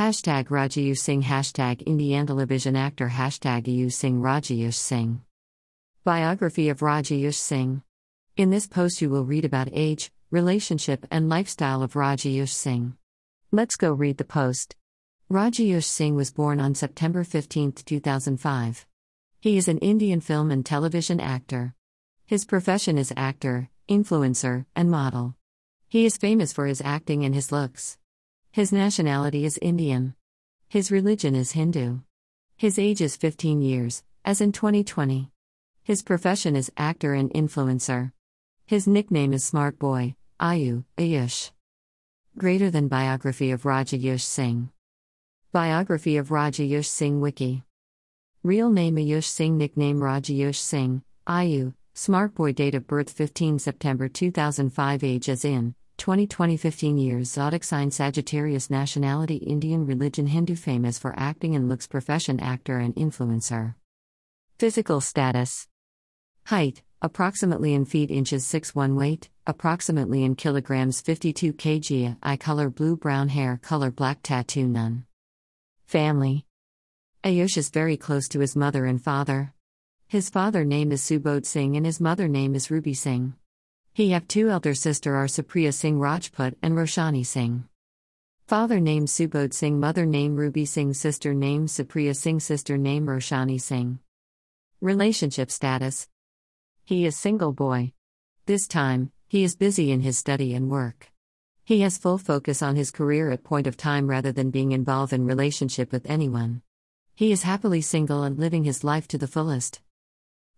Hashtag Rajiv Singh Hashtag Indian television actor Hashtag Ayush Singh Rajiv Singh Biography of Rajiv Singh In this post you will read about age, relationship and lifestyle of Rajiv Singh. Let's go read the post. Rajiv Singh was born on September 15, 2005. He is an Indian film and television actor. His profession is actor, influencer, and model. He is famous for his acting and his looks. His nationality is Indian. His religion is Hindu. His age is 15 years, as in 2020. His profession is actor and influencer. His nickname is Smart Boy, Ayu, Ayush. Greater than biography of Rajiv Singh. Biography of Rajiv Singh Wiki. Real name Ayush Singh, nickname Rajiv Singh, Ayu, Smart Boy, date of birth 15 September 2005, age as in. 2020 15 years Zodiac sign Sagittarius Nationality Indian Religion Hindu Famous for acting and looks Profession Actor and Influencer. Physical status. Height approximately in feet inches 6 1 weight approximately in kilograms 52 kg eye color blue brown hair color black tattoo none Family. Ayush is very close to his mother and father. His father name is Subodh Singh and his mother name is Ruby Singh he have two elder sister are Supriya Singh Rajput and Roshani Singh. Father name Subodh Singh, mother name Ruby Singh, sister name Supriya Singh, sister name Roshani Singh. Relationship status He is single boy. This time, he is busy in his study and work. He has full focus on his career at point of time rather than being involved in relationship with anyone. He is happily single and living his life to the fullest.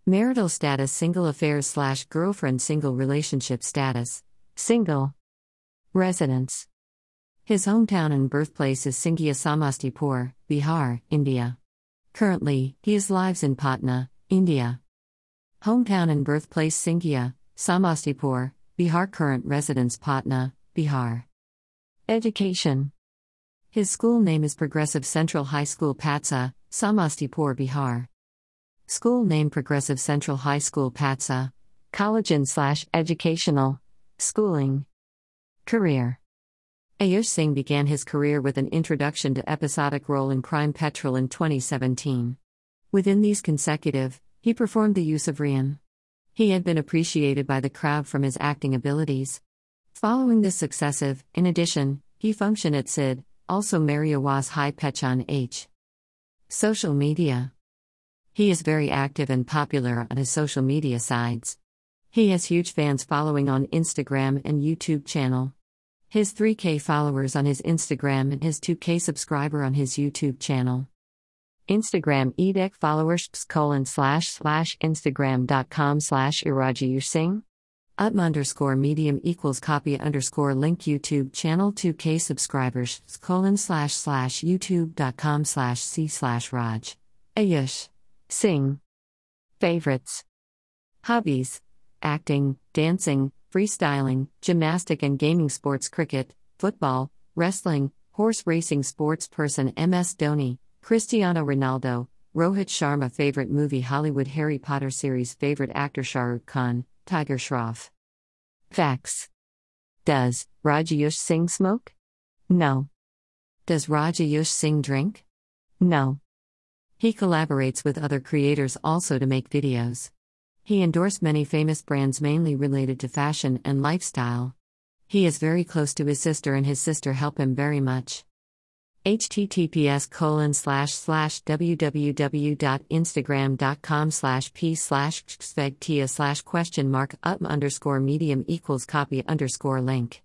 Marital status single affairs slash girlfriend single relationship status single residence his hometown and birthplace is Singhia Samastipur, Bihar, India. Currently, he is lives in Patna, India. Hometown and birthplace Singhia, Samastipur, Bihar. Current residence Patna, Bihar. Education His school name is Progressive Central High School Patsa, Samastipur, Bihar. School name Progressive Central High School Patsa. College and slash educational. Schooling. Career. Ayush Singh began his career with an introduction to episodic role in Crime Patrol in 2017. Within these consecutive, he performed the use of Rian. He had been appreciated by the crowd from his acting abilities. Following this successive, in addition, he functioned at SID, also Mary Awaz High Pechan H. Social media. He is very active and popular on his social media sides. He has huge fans following on Instagram and YouTube channel. His 3k followers on his Instagram and his 2k subscriber on his YouTube channel. Instagram edec followers colon slash slash instagram.com slash iraji singh. Utm underscore medium equals copy underscore link YouTube channel 2k subscribers colon slash slash youtube.com slash c slash raj. Ayush. Sing. Favorites. Hobbies acting, dancing, freestyling, gymnastic and gaming sports cricket, football, wrestling, horse racing sports person MS Dhoni, Cristiano Ronaldo, Rohit Sharma favorite movie Hollywood Harry Potter series favorite actor Shah Rukh Khan, Tiger Shroff. Facts. Does Rajiv Singh smoke? No. Does Rajiv Singh drink? No. He collaborates with other creators also to make videos. He endorsed many famous brands mainly related to fashion and lifestyle. He is very close to his sister and his sister help him very much. https colon slash slash www.instagram.com slash p slash svegtia slash question mark up underscore medium equals copy underscore link.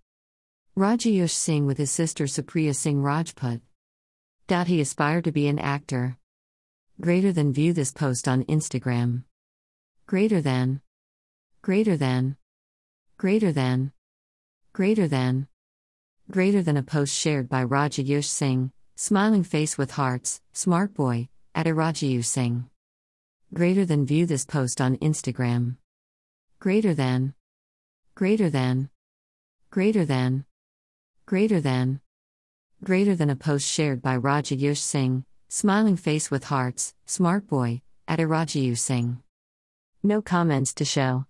Rajiv Singh with his sister Supriya Singh Rajput. He aspired to be an actor. Greater than view this post on Instagram. Greater than. Greater than. Greater than. Greater than. Greater than a post shared by Rajiv Singh, smiling face with hearts, smart boy, at Rajiv Singh. Greater than view this post on Instagram. Greater than. Greater than. Greater than. Greater than. Greater than a post shared by Rajiv Singh, Smiling face with hearts, smart boy, at Iraji Singh. No comments to show.